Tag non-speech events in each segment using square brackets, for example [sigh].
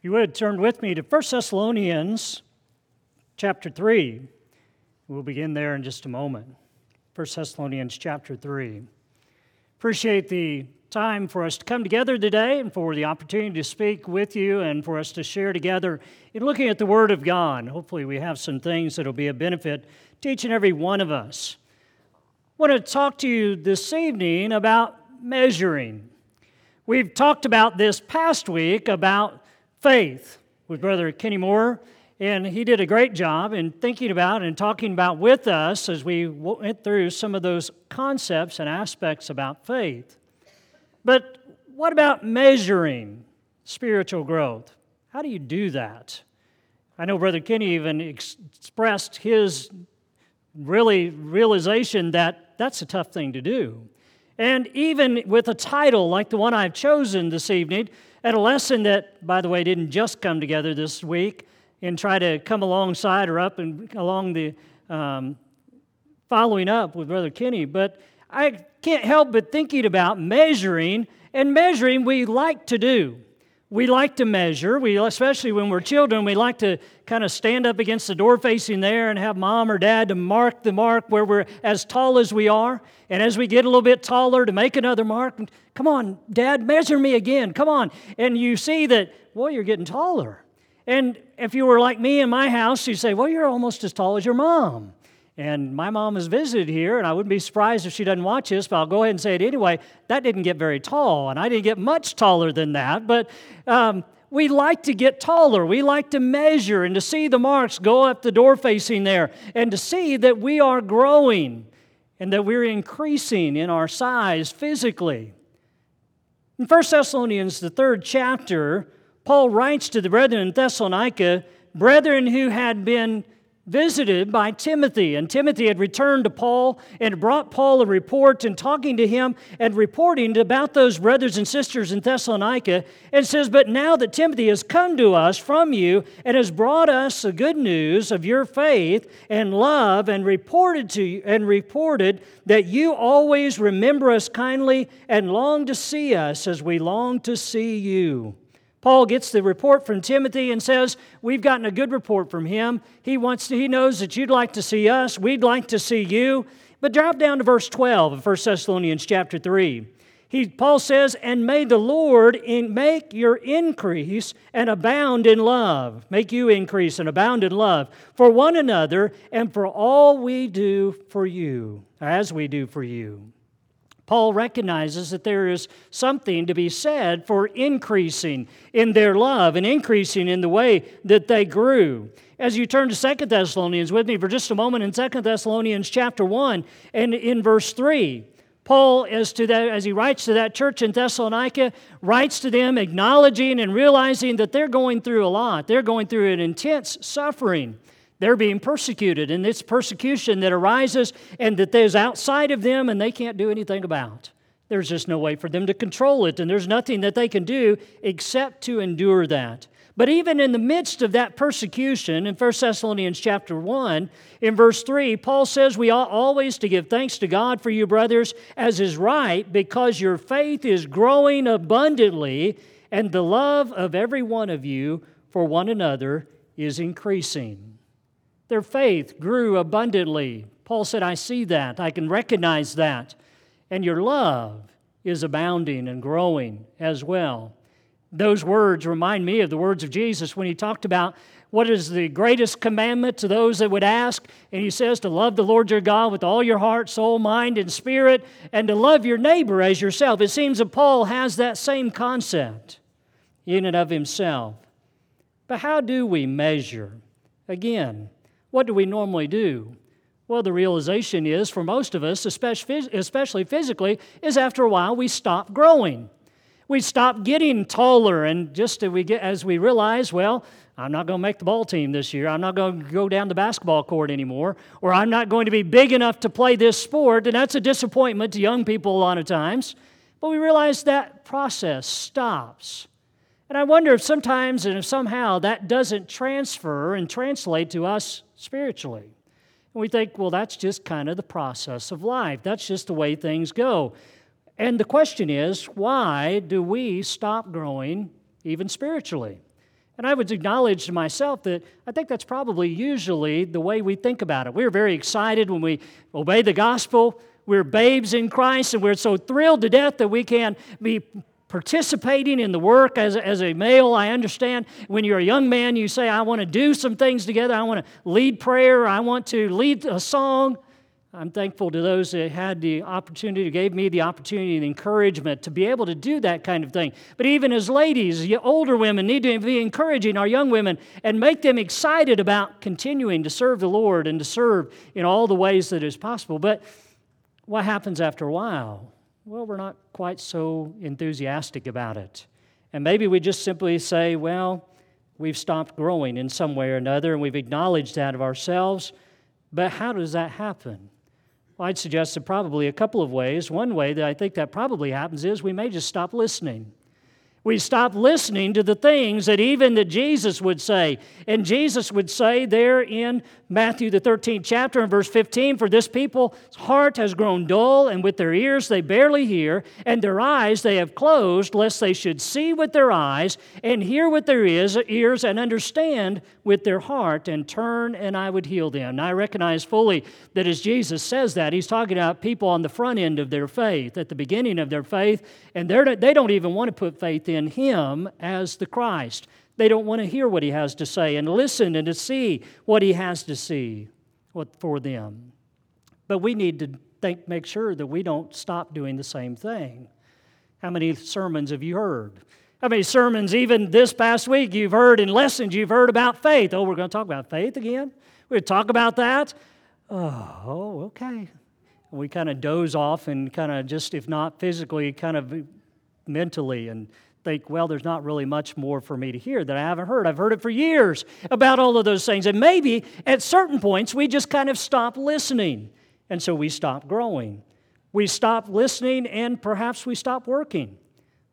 you would turn with me to 1 Thessalonians chapter 3. We'll begin there in just a moment. 1 Thessalonians chapter 3. Appreciate the time for us to come together today and for the opportunity to speak with you and for us to share together in looking at the Word of God. Hopefully, we have some things that will be a benefit to each and every one of us. I want to talk to you this evening about measuring. We've talked about this past week about faith with Brother Kenny Moore, and he did a great job in thinking about and talking about with us as we went through some of those concepts and aspects about faith. But what about measuring spiritual growth? How do you do that? I know Brother Kenny even expressed his really realization that that's a tough thing to do. And even with a title like the one I've chosen this evening, at a lesson that, by the way, didn't just come together this week and try to come alongside or up and along the um, following up with Brother Kenny, but I can't help but thinking about measuring, and measuring we like to do. We like to measure, we, especially when we're children, we like to kind of stand up against the door facing there and have mom or dad to mark the mark where we're as tall as we are. And as we get a little bit taller, to make another mark, come on, dad, measure me again, come on. And you see that, well, you're getting taller. And if you were like me in my house, you'd say, well, you're almost as tall as your mom. And my mom has visited here, and I wouldn't be surprised if she doesn't watch this, but I'll go ahead and say it anyway. That didn't get very tall, and I didn't get much taller than that. But um, we like to get taller. We like to measure and to see the marks go up the door facing there, and to see that we are growing and that we're increasing in our size physically. In 1 Thessalonians, the third chapter, Paul writes to the brethren in Thessalonica, brethren who had been visited by Timothy, and Timothy had returned to Paul and brought Paul a report and talking to him and reporting about those brothers and sisters in Thessalonica, and says, But now that Timothy has come to us from you and has brought us the good news of your faith and love, and reported to you, and reported that you always remember us kindly and long to see us as we long to see you. Paul gets the report from Timothy and says, We've gotten a good report from him. He, wants to, he knows that you'd like to see us. We'd like to see you. But drop down to verse 12 of 1 Thessalonians chapter 3. He, Paul says, And may the Lord in, make your increase and abound in love. Make you increase and abound in love for one another and for all we do for you, as we do for you. Paul recognizes that there is something to be said for increasing in their love and increasing in the way that they grew. As you turn to Second Thessalonians with me for just a moment in Second Thessalonians chapter 1 and in verse 3, Paul, as, to that, as he writes to that church in Thessalonica, writes to them acknowledging and realizing that they're going through a lot. They're going through an intense suffering. They're being persecuted, and it's persecution that arises and that is outside of them and they can't do anything about. There's just no way for them to control it, and there's nothing that they can do except to endure that. But even in the midst of that persecution, in 1 Thessalonians chapter 1, in verse 3, Paul says we ought always to give thanks to God for you, brothers, as is right, because your faith is growing abundantly, and the love of every one of you for one another is increasing. Their faith grew abundantly. Paul said, I see that. I can recognize that. And your love is abounding and growing as well. Those words remind me of the words of Jesus when he talked about what is the greatest commandment to those that would ask. And he says to love the Lord your God with all your heart, soul, mind, and spirit, and to love your neighbor as yourself. It seems that Paul has that same concept in and of himself. But how do we measure? Again, what do we normally do? Well, the realization is for most of us, especially physically, is after a while we stop growing. We stop getting taller, and just as we, get, as we realize, well, I'm not going to make the ball team this year. I'm not going to go down the basketball court anymore, or I'm not going to be big enough to play this sport, and that's a disappointment to young people a lot of times. But we realize that process stops. And I wonder if sometimes and if somehow that doesn't transfer and translate to us spiritually. And we think, well, that's just kind of the process of life. That's just the way things go. And the question is, why do we stop growing even spiritually? And I would acknowledge to myself that I think that's probably usually the way we think about it. We're very excited when we obey the gospel. We're babes in Christ, and we're so thrilled to death that we can be participating in the work as, as a male. I understand when you're a young man, you say, I want to do some things together. I want to lead prayer. I want to lead a song. I'm thankful to those that had the opportunity, gave me the opportunity and encouragement to be able to do that kind of thing. But even as ladies, older women need to be encouraging our young women and make them excited about continuing to serve the Lord and to serve in all the ways that is possible. But what happens after a while? Well, we're not quite so enthusiastic about it. And maybe we just simply say, well, we've stopped growing in some way or another, and we've acknowledged that of ourselves. But how does that happen? Well, I'd suggest that probably a couple of ways. One way that I think that probably happens is we may just stop listening. We stop listening to the things that even that Jesus would say. And Jesus would say there in Matthew the 13th chapter and verse 15, for this people's heart has grown dull, and with their ears they barely hear, and their eyes they have closed, lest they should see with their eyes, and hear with their ears, and understand with their heart, and turn, and I would heal them. I recognize fully that as Jesus says that, he's talking about people on the front end of their faith, at the beginning of their faith, and they don't even want to put faith in in Him as the Christ. They don't want to hear what He has to say and listen and to see what He has to see for them. But we need to think, make sure that we don't stop doing the same thing. How many sermons have you heard? How many sermons, even this past week, you've heard and lessons you've heard about faith? Oh, we're going to talk about faith again? We're going to talk about that? Oh, okay. We kind of doze off and kind of just, if not physically, kind of mentally and think, well, there's not really much more for me to hear that I haven't heard. I've heard it for years about all of those things. And maybe at certain points we just kind of stop listening. And so we stop growing. We stop listening and perhaps we stop working.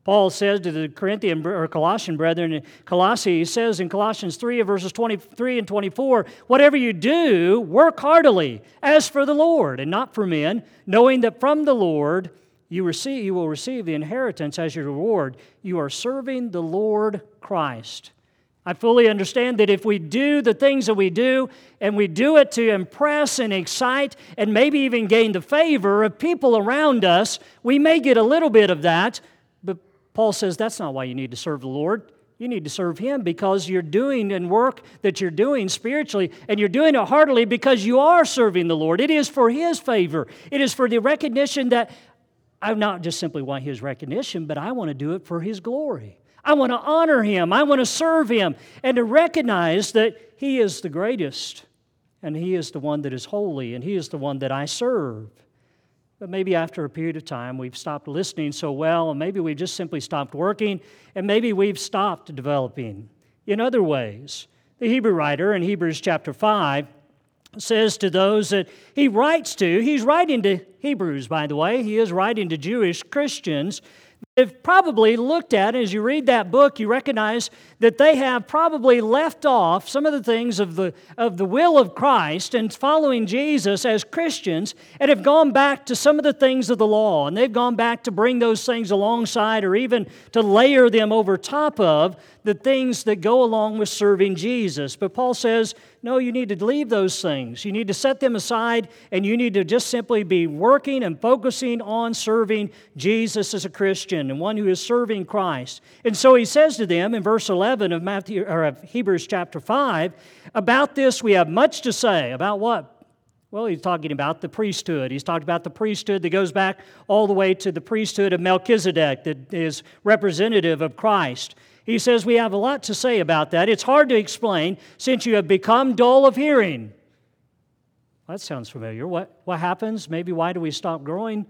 Paul says to the Corinthian or Colossian brethren Colossae, he says in Colossians 3 verses 23 and 24, whatever you do, work heartily as for the Lord and not for men, knowing that from the Lord you, receive, you will receive the inheritance as your reward. You are serving the Lord Christ. I fully understand that if we do the things that we do, and we do it to impress and excite, and maybe even gain the favor of people around us, we may get a little bit of that. But Paul says that's not why you need to serve the Lord. You need to serve Him because you're doing and work that you're doing spiritually, and you're doing it heartily because you are serving the Lord. It is for His favor, it is for the recognition that I not just simply want his recognition, but I want to do it for his glory. I want to honor him. I want to serve him and to recognize that he is the greatest and he is the one that is holy and he is the one that I serve. But maybe after a period of time, we've stopped listening so well, and maybe we've just simply stopped working, and maybe we've stopped developing in other ways. The Hebrew writer in Hebrews chapter 5 says to those that he writes to, he's writing to Hebrews, by the way, he is writing to Jewish Christians. They've probably looked at, as you read that book, you recognize that they have probably left off some of the things of the, of the will of Christ and following Jesus as Christians and have gone back to some of the things of the law. And they've gone back to bring those things alongside or even to layer them over top of the things that go along with serving Jesus. But Paul says, no, you need to leave those things. You need to set them aside and you need to just simply be working and focusing on serving Jesus as a Christian and one who is serving Christ. And so he says to them in verse 11 of Matthew or of Hebrews chapter 5, about this we have much to say. About what? Well, he's talking about the priesthood. He's talked about the priesthood that goes back all the way to the priesthood of Melchizedek, that is representative of Christ. He says we have a lot to say about that. It's hard to explain since you have become dull of hearing. That sounds familiar. What, what happens? Maybe why do we stop growing?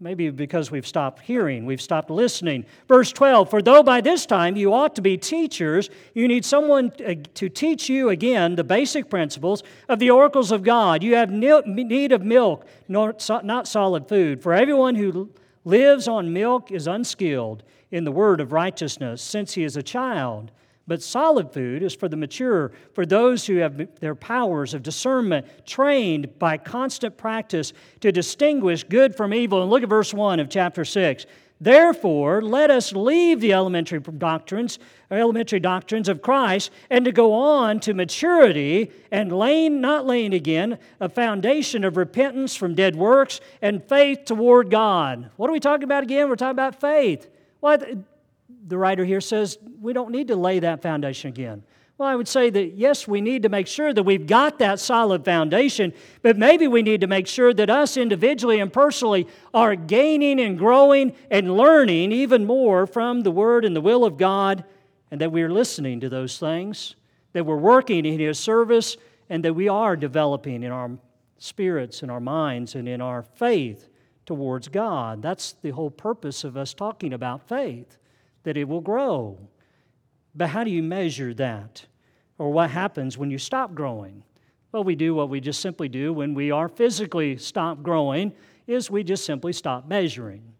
Maybe because we've stopped hearing, we've stopped listening. Verse 12 For though by this time you ought to be teachers, you need someone uh, to teach you again the basic principles of the oracles of God. You have need of milk, not solid food. For everyone who lives on milk is unskilled in the word of righteousness since he is a child. But solid food is for the mature, for those who have their powers of discernment trained by constant practice to distinguish good from evil. And look at verse 1 of chapter 6. Therefore, let us leave the elementary doctrines, elementary doctrines of Christ, and to go on to maturity and laying, not laying again, a foundation of repentance from dead works and faith toward God. What are we talking about again? We're talking about faith. Well, the writer here says we don't need to lay that foundation again. Well, I would say that yes, we need to make sure that we've got that solid foundation, but maybe we need to make sure that us individually and personally are gaining and growing and learning even more from the Word and the will of God, and that we're listening to those things, that we're working in His service, and that we are developing in our spirits, in our minds, and in our faith towards God. That's the whole purpose of us talking about faith, that it will grow. But how do you measure that? Or what happens when you stop growing? Well, we do what we just simply do when we are physically stop growing is we just simply stop measuring.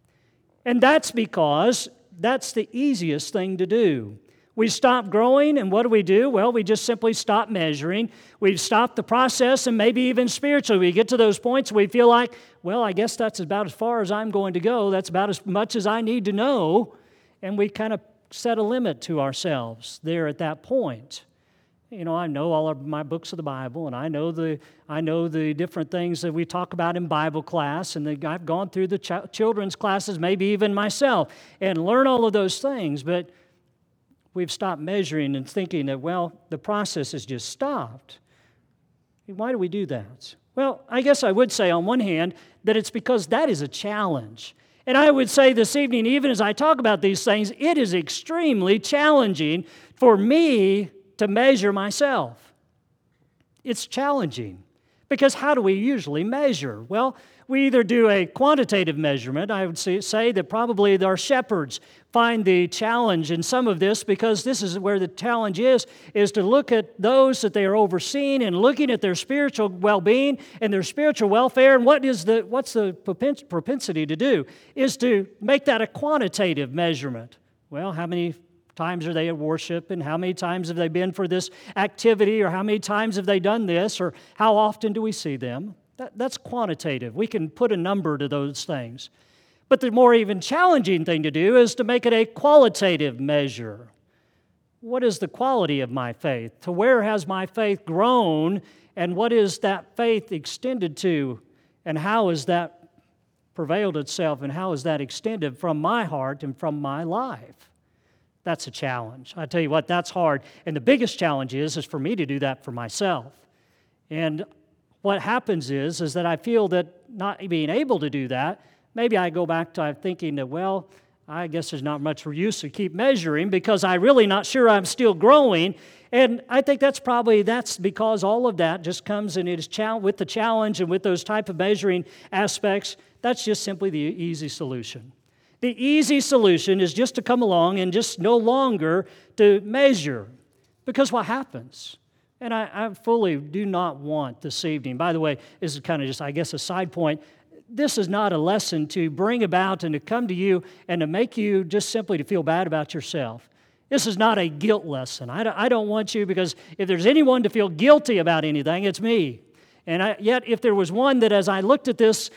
And that's because that's the easiest thing to do. We stop growing, and what do we do? Well, we just simply stop measuring. We've stopped the process, and maybe even spiritually, we get to those points we feel like, well, I guess that's about as far as I'm going to go. That's about as much as I need to know. And we kind of set a limit to ourselves there at that point. You know, I know all of my books of the Bible, and I know the I know the different things that we talk about in Bible class, and the, I've gone through the ch- children's classes, maybe even myself, and learn all of those things. But we've stopped measuring and thinking that well, the process has just stopped. Why do we do that? Well, I guess I would say on one hand that it's because that is a challenge. And I would say this evening, even as I talk about these things, it is extremely challenging for me to measure myself. It's challenging because how do we usually measure? Well, we either do a quantitative measurement. I would say that probably our shepherds find the challenge in some of this because this is where the challenge is is to look at those that they are overseeing and looking at their spiritual well-being and their spiritual welfare and what is the what's the propensity to do is to make that a quantitative measurement well how many times are they at worship and how many times have they been for this activity or how many times have they done this or how often do we see them that, that's quantitative. We can put a number to those things. But the more even challenging thing to do is to make it a qualitative measure. What is the quality of my faith? To where has my faith grown? And what is that faith extended to? And how has that prevailed itself? And how is that extended from my heart and from my life? That's a challenge. I tell you what, that's hard. And the biggest challenge is, is for me to do that for myself. And what happens is, is that I feel that not being able to do that, maybe I go back to thinking that, well, I guess there's not much use to keep measuring because I'm really not sure I'm still growing. And I think that's probably that's because all of that just comes and it is with the challenge and with those type of measuring aspects. That's just simply the easy solution. The easy solution is just to come along and just no longer to measure. Because what happens? And I, I, fully do not want this evening. By the way, this is kind of just, I guess, a side point. This is not a lesson to bring about and to come to you and to make you just simply to feel bad about yourself. This is not a guilt lesson. I don't, want you because if there's anyone to feel guilty about anything, it's me. And I, yet, if there was one that as I looked at this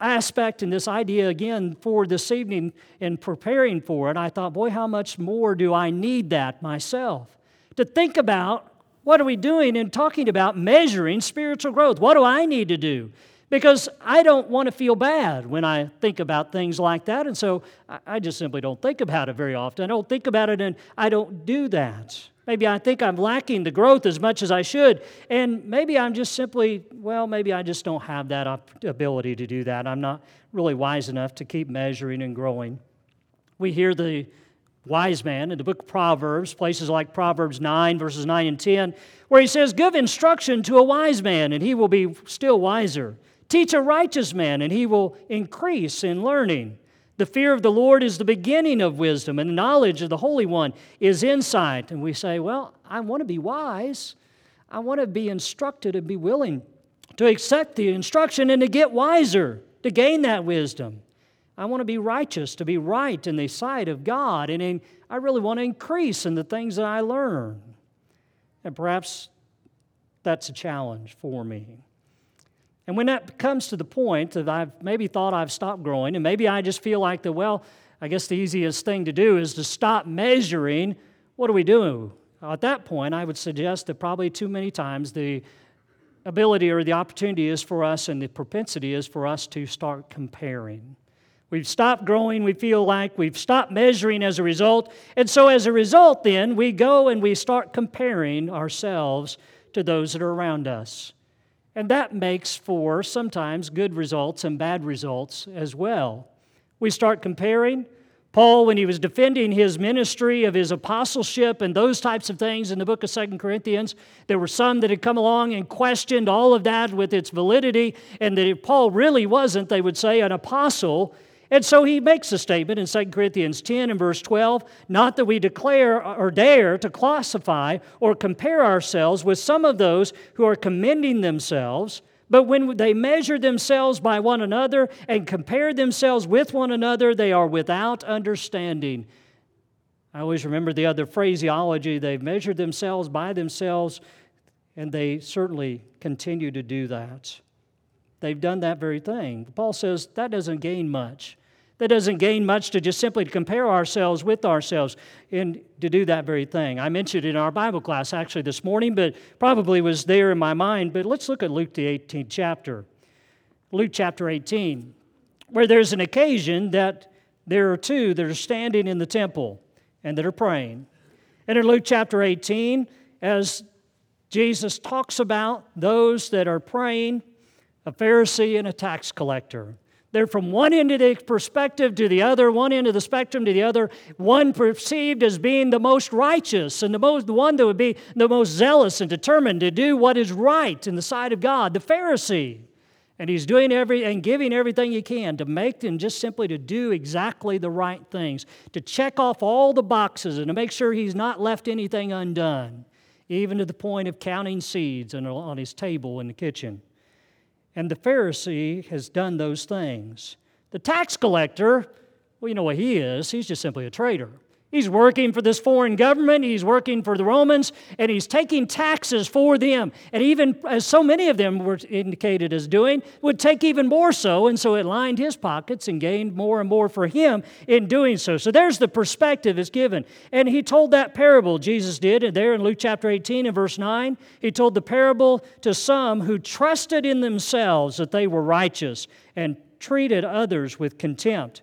aspect and this idea again for this evening in preparing for it, I thought, boy, how much more do I need that myself? To think about what are we doing in talking about measuring spiritual growth? What do I need to do? Because I don't want to feel bad when I think about things like that. And so I just simply don't think about it very often. I don't think about it and I don't do that. Maybe I think I'm lacking the growth as much as I should. And maybe I'm just simply, well, maybe I just don't have that ability to do that. I'm not really wise enough to keep measuring and growing. We hear the wise man in the book of Proverbs, places like Proverbs 9, verses 9 and 10, where he says, Give instruction to a wise man, and he will be still wiser. Teach a righteous man, and he will increase in learning. The fear of the Lord is the beginning of wisdom, and the knowledge of the Holy One is insight. And we say, Well, I want to be wise. I want to be instructed and be willing to accept the instruction and to get wiser, to gain that wisdom. I want to be righteous, to be right in the sight of God, and I really want to increase in the things that I learn. And perhaps that's a challenge for me. And when that comes to the point that I've maybe thought I've stopped growing, and maybe I just feel like that, well, I guess the easiest thing to do is to stop measuring. What do we do? At that point, I would suggest that probably too many times the ability or the opportunity is for us and the propensity is for us to start comparing. We've stopped growing, we feel like we've stopped measuring as a result. And so, as a result, then, we go and we start comparing ourselves to those that are around us. And that makes for sometimes good results and bad results as well. We start comparing. Paul, when he was defending his ministry of his apostleship and those types of things in the book of Second Corinthians, there were some that had come along and questioned all of that with its validity, and that if Paul really wasn't, they would say, an apostle, and so he makes a statement in 2 Corinthians 10 and verse 12 not that we declare or dare to classify or compare ourselves with some of those who are commending themselves, but when they measure themselves by one another and compare themselves with one another, they are without understanding. I always remember the other phraseology they've measured themselves by themselves, and they certainly continue to do that. They've done that very thing. Paul says that doesn't gain much. That doesn't gain much to just simply compare ourselves with ourselves and to do that very thing. I mentioned it in our Bible class actually this morning, but probably was there in my mind. But let's look at Luke, the 18th chapter. Luke chapter 18, where there's an occasion that there are two that are standing in the temple and that are praying. And in Luke chapter 18, as Jesus talks about those that are praying, a Pharisee and a tax collector. They're from one end of the perspective to the other, one end of the spectrum to the other, one perceived as being the most righteous and the, most, the one that would be the most zealous and determined to do what is right in the sight of God, the Pharisee. And he's doing every and giving everything he can to make them just simply to do exactly the right things, to check off all the boxes and to make sure he's not left anything undone, even to the point of counting seeds on his table in the kitchen. And the Pharisee has done those things. The tax collector, well, you know what he is. He's just simply a traitor. He's working for this foreign government, he's working for the Romans, and he's taking taxes for them. And even as so many of them were indicated as doing, would take even more so, and so it lined his pockets and gained more and more for him in doing so. So there's the perspective is given. And he told that parable, Jesus did, and there in Luke chapter 18 and verse 9, he told the parable to some who trusted in themselves that they were righteous and treated others with contempt.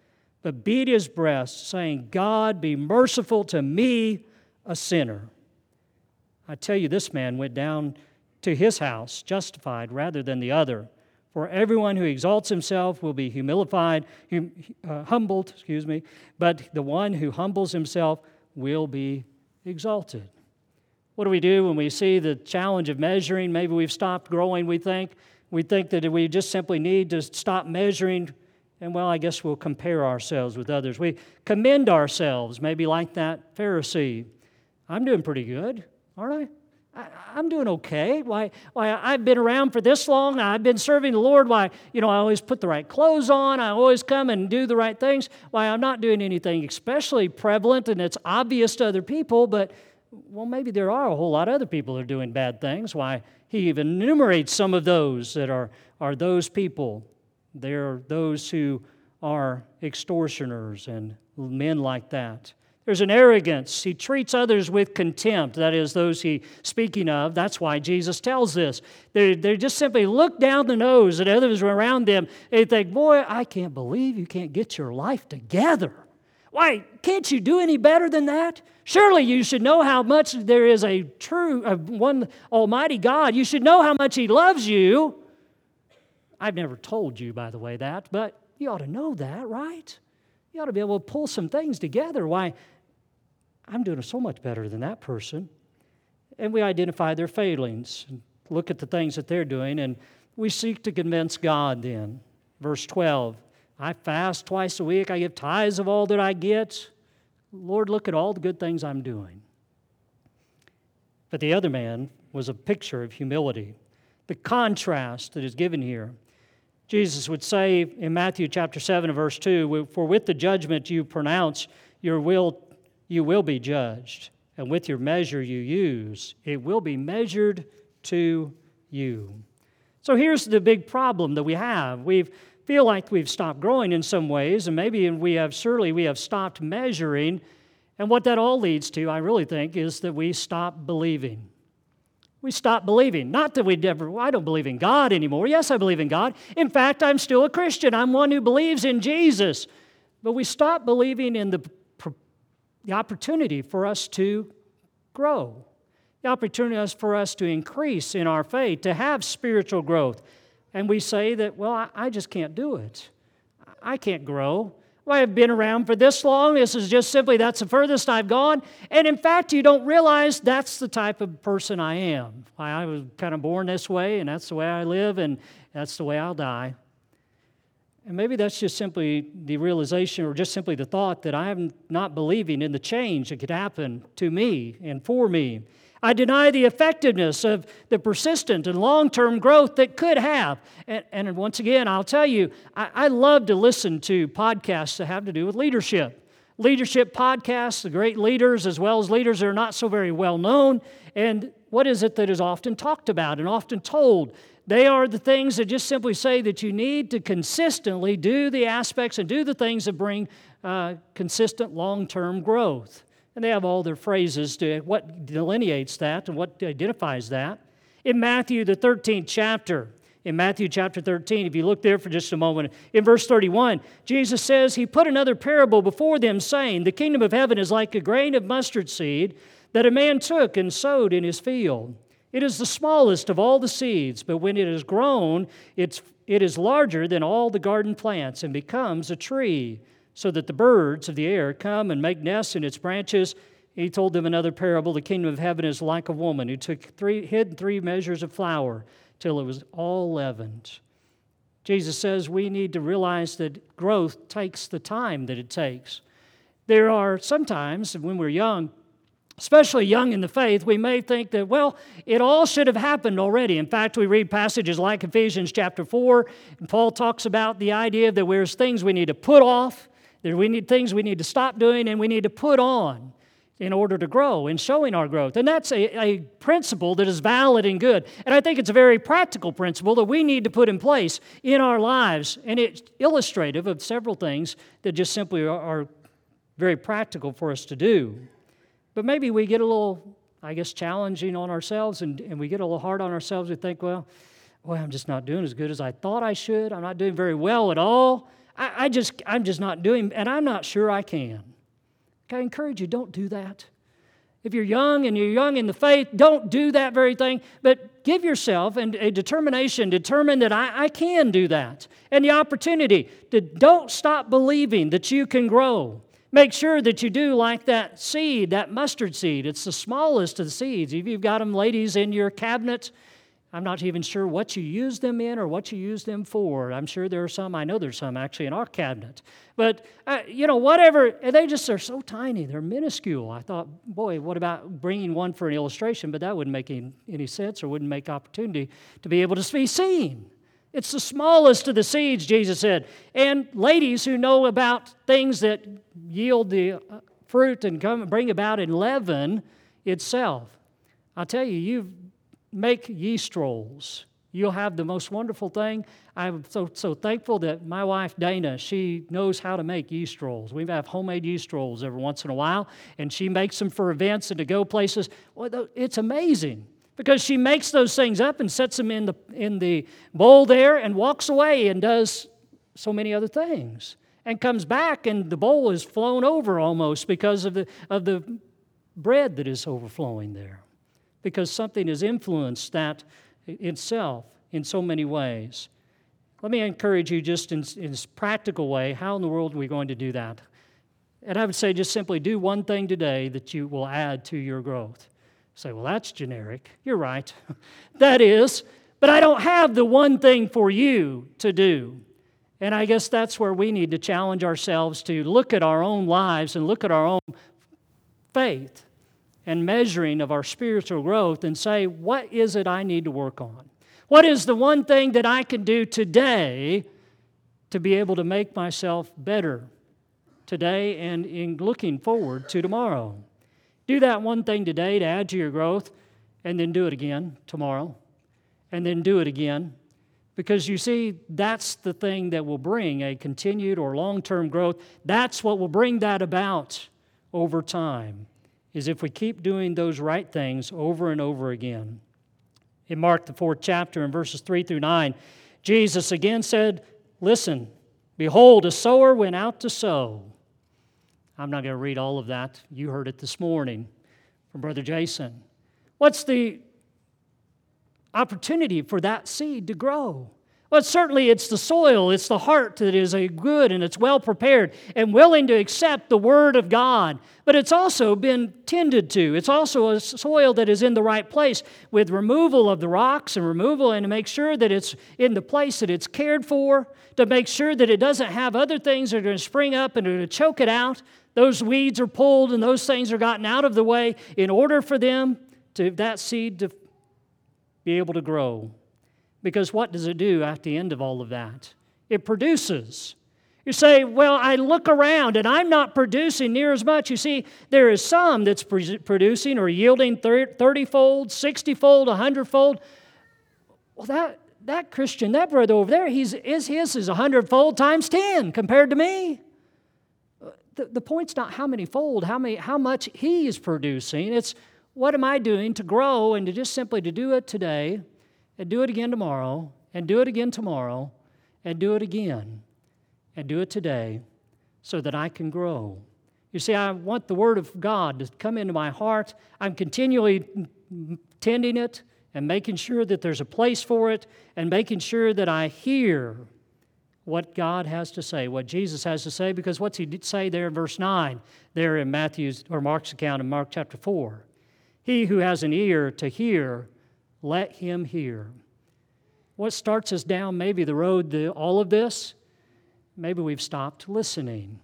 but beat his breast, saying, God, be merciful to me, a sinner. I tell you, this man went down to his house justified rather than the other. For everyone who exalts himself will be humilified, hum, uh, humbled, excuse me, but the one who humbles himself will be exalted. What do we do when we see the challenge of measuring? Maybe we've stopped growing, we think. We think that we just simply need to stop measuring and well, I guess we'll compare ourselves with others. We commend ourselves, maybe like that Pharisee. I'm doing pretty good, aren't I? I am doing okay. Why, why, I've been around for this long. I've been serving the Lord. Why, you know, I always put the right clothes on. I always come and do the right things. Why, I'm not doing anything especially prevalent and it's obvious to other people, but, well, maybe there are a whole lot of other people that are doing bad things. Why, he even enumerates some of those that are, are those people there are those who are extortioners and men like that. There's an arrogance. He treats others with contempt. That is, those he speaking of. That's why Jesus tells this. They, they just simply look down the nose at others around them. They think, boy, I can't believe you can't get your life together. Why, can't you do any better than that? Surely you should know how much there is a true, a one Almighty God. You should know how much He loves you. I've never told you, by the way, that, but you ought to know that, right? You ought to be able to pull some things together. Why? I'm doing so much better than that person. And we identify their failings and look at the things that they're doing, and we seek to convince God then. Verse 12 I fast twice a week, I give tithes of all that I get. Lord, look at all the good things I'm doing. But the other man was a picture of humility. The contrast that is given here. Jesus would say in Matthew chapter 7 verse 2, For with the judgment you pronounce, your will, you will be judged. And with your measure you use, it will be measured to you. So here's the big problem that we have. We feel like we've stopped growing in some ways, and maybe we have surely we have stopped measuring. And what that all leads to, I really think, is that we stop believing. We stop believing. Not that we never, I don't believe in God anymore. Yes, I believe in God. In fact, I'm still a Christian. I'm one who believes in Jesus. But we stop believing in the, the opportunity for us to grow the opportunity for us to increase in our faith, to have spiritual growth. And we say that, well, I, I just can't do it. I can't grow. Well, I've been around for this long. This is just simply that's the furthest I've gone. And in fact, you don't realize that's the type of person I am. I was kind of born this way, and that's the way I live, and that's the way I'll die. And maybe that's just simply the realization or just simply the thought that I am not believing in the change that could happen to me and for me. I deny the effectiveness of the persistent and long term growth that could have. And, and, once again, I'll tell you, I, I love to listen to podcasts that have to do with leadership. Leadership podcasts, the great leaders, as well as leaders that are not so very well known. And what is it that is often talked about and often told? They are the things that just simply say that you need to consistently do the aspects and do the things that bring uh, consistent long term growth. And they have all their phrases to what delineates that and what identifies that. In Matthew, the 13th chapter, in Matthew chapter 13, if you look there for just a moment, in verse 31, Jesus says, He put another parable before them, saying, The kingdom of heaven is like a grain of mustard seed that a man took and sowed in his field. It is the smallest of all the seeds, but when it is grown, it's, it is larger than all the garden plants and becomes a tree so that the birds of the air come and make nests in its branches. He told them another parable the kingdom of heaven is like a woman who took three, hid three measures of flour till it was all leavened. Jesus says we need to realize that growth takes the time that it takes. There are sometimes when we're young, especially young in the faith, we may think that, well, it all should have happened already. In fact, we read passages like Ephesians chapter 4, and Paul talks about the idea that there's things we need to put off that we need things we need to stop doing and we need to put on in order to grow and showing our growth. And that's a, a principle that is valid and good. And I think it's a very practical principle that we need to put in place in our lives. And it's illustrative of several things that just simply are, are very practical for us to do. But maybe we get a little, I guess, challenging on ourselves and, and we get a little hard on ourselves. We think, well, boy, I'm just not doing as good as I thought I should. I'm not doing very well at all. I, I just, I'm just not doing, and I'm not sure I can. I encourage you, don't do that. If you're young and you're young in the faith, don't do that very thing, but give yourself and a determination, determine that I, I can do that. And the opportunity to don't stop believing that you can grow. Make sure that you do like that seed, that mustard seed. It's the smallest of the seeds. If you've got them, ladies, in your cabinet, I'm not even sure what you use them in or what you use them for. I'm sure there are some, I know there's some actually in our cabinet. But, uh, you know, whatever, they just are so tiny, they're minuscule. I thought, boy, what about bringing one for an illustration? But that wouldn't make any, any sense or wouldn't make opportunity to be able to be seen. It's the smallest of the seeds, Jesus said. And ladies who know about things that yield the uh, fruit and come bring about in leaven itself. I'll tell you, you've make yeast rolls. You'll have the most wonderful thing. I'm so, so thankful that my wife Dana, she knows how to make yeast rolls. We have homemade yeast rolls every once in a while, and she makes them for events and to go places. Well, it's amazing because she makes those things up and sets them in the, in the bowl there and walks away and does so many other things and comes back and the bowl is flown over almost because of the, of the bread that is overflowing there because something has influenced that itself in so many ways. Let me encourage you just in, in a practical way how in the world are we going to do that? And I would say just simply do one thing today that you will add to your growth. Say, well, that's generic. You're right. [laughs] that is. But I don't have the one thing for you to do. And I guess that's where we need to challenge ourselves to look at our own lives and look at our own faith and measuring of our spiritual growth and say, what is it I need to work on? What is the one thing that I can do today to be able to make myself better today and in looking forward to tomorrow? Do that one thing today to add to your growth, and then do it again tomorrow, and then do it again. Because you see, that's the thing that will bring a continued or long term growth. That's what will bring that about over time is if we keep doing those right things over and over again. In Mark, the fourth chapter, in verses 3 through 9, Jesus again said, Listen, behold, a sower went out to sow. I'm not going to read all of that. You heard it this morning from Brother Jason. What's the opportunity for that seed to grow? Well, certainly it's the soil, it's the heart that is a good and it's well prepared and willing to accept the Word of God. But it's also been tended to. It's also a soil that is in the right place with removal of the rocks and removal and to make sure that it's in the place that it's cared for, to make sure that it doesn't have other things that are going to spring up and are going to choke it out. Those weeds are pulled and those things are gotten out of the way in order for them to that seed to be able to grow. Because what does it do at the end of all of that? It produces. You say, Well, I look around and I'm not producing near as much. You see, there is some that's producing or yielding 30 fold, 60 fold, 100 fold. Well, that, that Christian, that brother over there, he's, his, his is 100 fold times 10 compared to me. The, the point's not how many fold, how, many, how much he is producing. It's what am I doing to grow and to just simply to do it today and do it again tomorrow, and do it again tomorrow, and do it again, and do it today so that I can grow. You see, I want the Word of God to come into my heart. I'm continually tending it and making sure that there's a place for it and making sure that I hear what God has to say, what Jesus has to say, because what's he say there in verse 9, there in Matthew's or Mark's account in Mark chapter 4? He who has an ear to hear, let him hear. What starts us down maybe the road to all of this? Maybe we've stopped listening.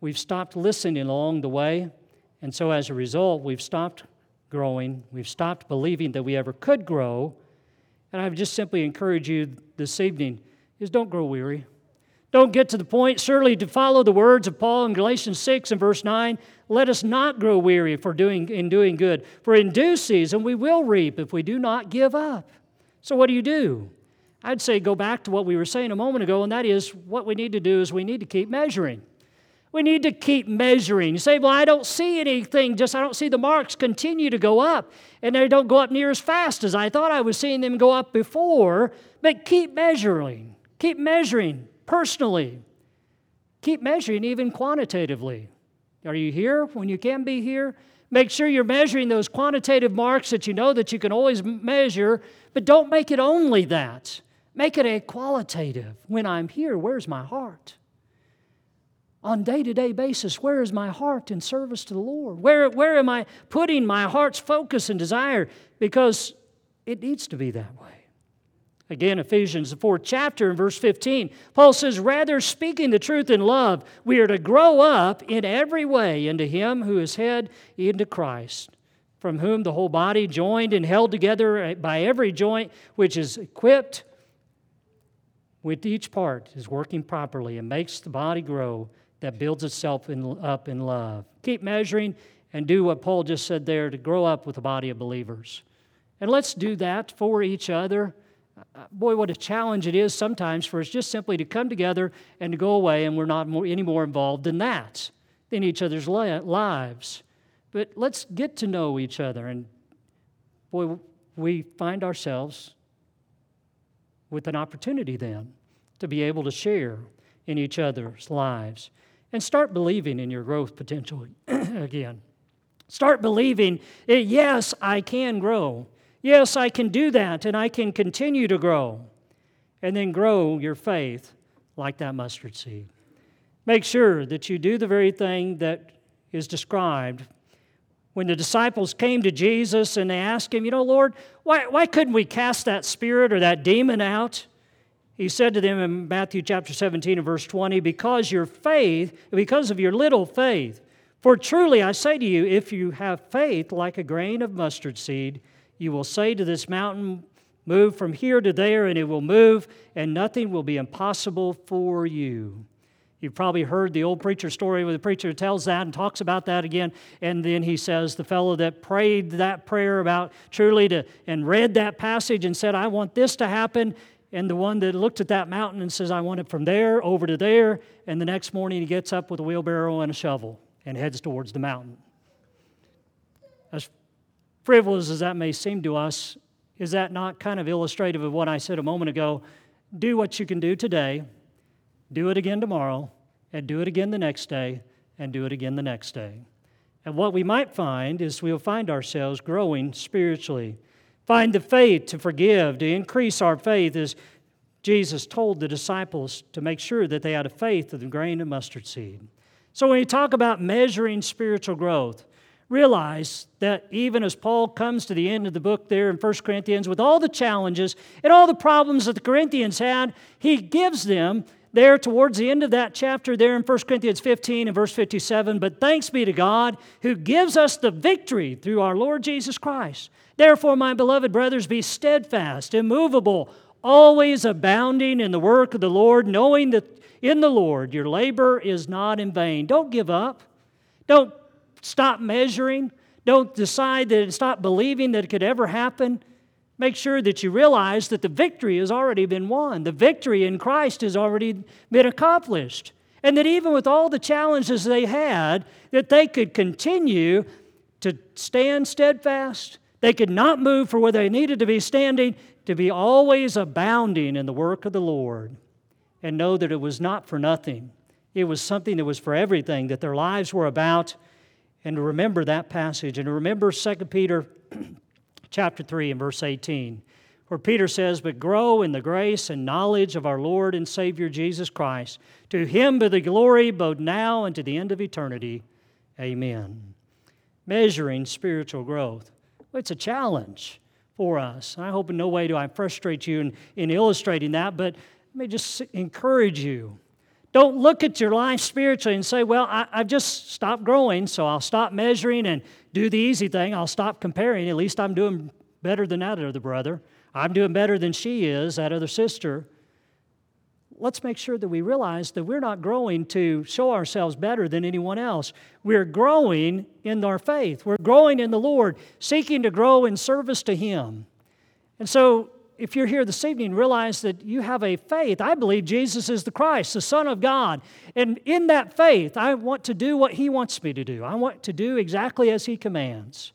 We've stopped listening along the way, and so as a result, we've stopped growing. We've stopped believing that we ever could grow. And I would just simply encourage you this evening is don't grow weary. Don't get to the point, surely, to follow the words of Paul in Galatians 6 and verse 9. Let us not grow weary for doing, in doing good, for in due season we will reap if we do not give up. So, what do you do? I'd say go back to what we were saying a moment ago, and that is what we need to do is we need to keep measuring. We need to keep measuring. You say, Well, I don't see anything, just I don't see the marks continue to go up, and they don't go up near as fast as I thought I was seeing them go up before, but keep measuring. Keep measuring personally. Keep measuring even quantitatively. Are you here when you can be here? Make sure you're measuring those quantitative marks that you know that you can always measure, but don't make it only that. Make it a qualitative. When I'm here, where's my heart? On day-to-day basis, where is my heart in service to the Lord? Where, where am I putting my heart's focus and desire? Because it needs to be that way. Again, Ephesians, the fourth chapter, in verse 15, Paul says, Rather, speaking the truth in love, we are to grow up in every way into Him who is head, into Christ, from whom the whole body, joined and held together by every joint which is equipped with each part, is working properly and makes the body grow that builds itself in, up in love. Keep measuring and do what Paul just said there to grow up with a body of believers. And let's do that for each other boy, what a challenge it is sometimes for us just simply to come together and to go away, and we're not more, any more involved than that in each other's lives. But let's get to know each other, and boy, we find ourselves with an opportunity then to be able to share in each other's lives and start believing in your growth potential [clears throat] again. Start believing, eh, yes, I can grow. Yes, I can do that and I can continue to grow. And then grow your faith like that mustard seed. Make sure that you do the very thing that is described. When the disciples came to Jesus and they asked him, You know, Lord, why, why couldn't we cast that spirit or that demon out? He said to them in Matthew chapter 17 and verse 20, Because your faith, because of your little faith, For truly I say to you, if you have faith like a grain of mustard seed, you will say to this mountain, Move from here to there, and it will move, and nothing will be impossible for you. You've probably heard the old preacher story where the preacher tells that and talks about that again. And then he says, the fellow that prayed that prayer about truly to, and read that passage and said, I want this to happen. And the one that looked at that mountain and says, I want it from there over to there. And the next morning he gets up with a wheelbarrow and a shovel and heads towards the mountain. Frivolous as that may seem to us, is that not kind of illustrative of what I said a moment ago? Do what you can do today do it again tomorrow, and do it again the next day, and do it again the next day. And what we might find is we'll find ourselves growing spiritually. Find the faith to forgive, to increase our faith, as Jesus told the disciples to make sure that they had a faith of the grain of mustard seed. So when you talk about measuring spiritual growth, realize that even as Paul comes to the end of the book there in 1 Corinthians, with all the challenges and all the problems that the Corinthians had, he gives them there towards the end of that chapter, there in 1 Corinthians 15 and verse 57. But thanks be to God who gives us the victory through our Lord Jesus Christ. Therefore, my beloved brothers, be steadfast, immovable, always abounding in the work of the Lord, knowing that in the Lord your labor is not in vain. Don't give up. Don't stop measuring. Don't decide that, and stop believing that it could ever happen. Make sure that you realize that the victory has already been won. The victory in Christ has already been accomplished. And that even with all the challenges they had, that they could continue to stand steadfast. They could not move for where they needed to be standing, to be always abounding in the work of the Lord. And know that it was not for nothing. It was something that was for everything, that their lives were about. And to remember that passage and to remember 2 Peter [clears throat] chapter 3 and verse 18, where Peter says, But grow in the grace and knowledge of our Lord and Savior Jesus Christ. To him be the glory both now and to the end of eternity. Amen. Measuring spiritual growth. Well, it's a challenge for us. I hope in no way do I frustrate you in, in illustrating that, but let me just encourage you. Don't look at your life spiritually and say, Well, I, have just stopped growing, so I'll stop measuring and do the easy thing. I'll stop comparing. At least I'm doing better than that other brother. I'm doing better than she is, that other sister. Let's make sure that we realize that we're not growing to show ourselves better than anyone else. We're growing in our faith. We're growing in the Lord, seeking to grow in service to Him. And so if you're here this evening, realize that you have a faith. I believe Jesus is the Christ, the Son of God. And in that faith, I want to do what He wants me to do. I want to do exactly as He commands.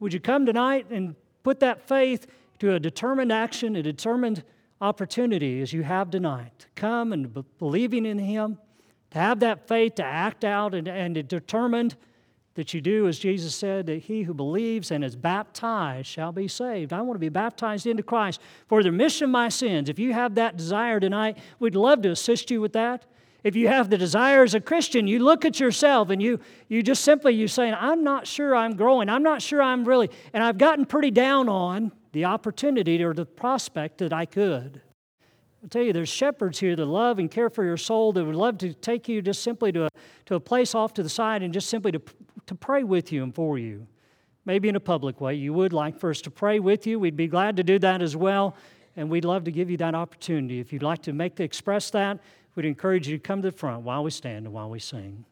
Would you come tonight and put that faith to a determined action, a determined opportunity as you have tonight? To come and be- believing in Him, to have that faith to act out and, and determined that you do as Jesus said, that he who believes and is baptized shall be saved. I want to be baptized into Christ for the remission of my sins. If you have that desire tonight, we'd love to assist you with that. If you have the desire as a Christian, you look at yourself and you, you just simply, you saying, I'm not sure I'm growing. I'm not sure I'm really, and I've gotten pretty down on the opportunity or the prospect that I could. I tell you, there's shepherds here that love and care for your soul that would love to take you just simply to a, to a place off to the side and just simply to, to pray with you and for you. Maybe in a public way. You would like for us to pray with you. We'd be glad to do that as well. And we'd love to give you that opportunity. If you'd like to make the, express that, we'd encourage you to come to the front while we stand and while we sing.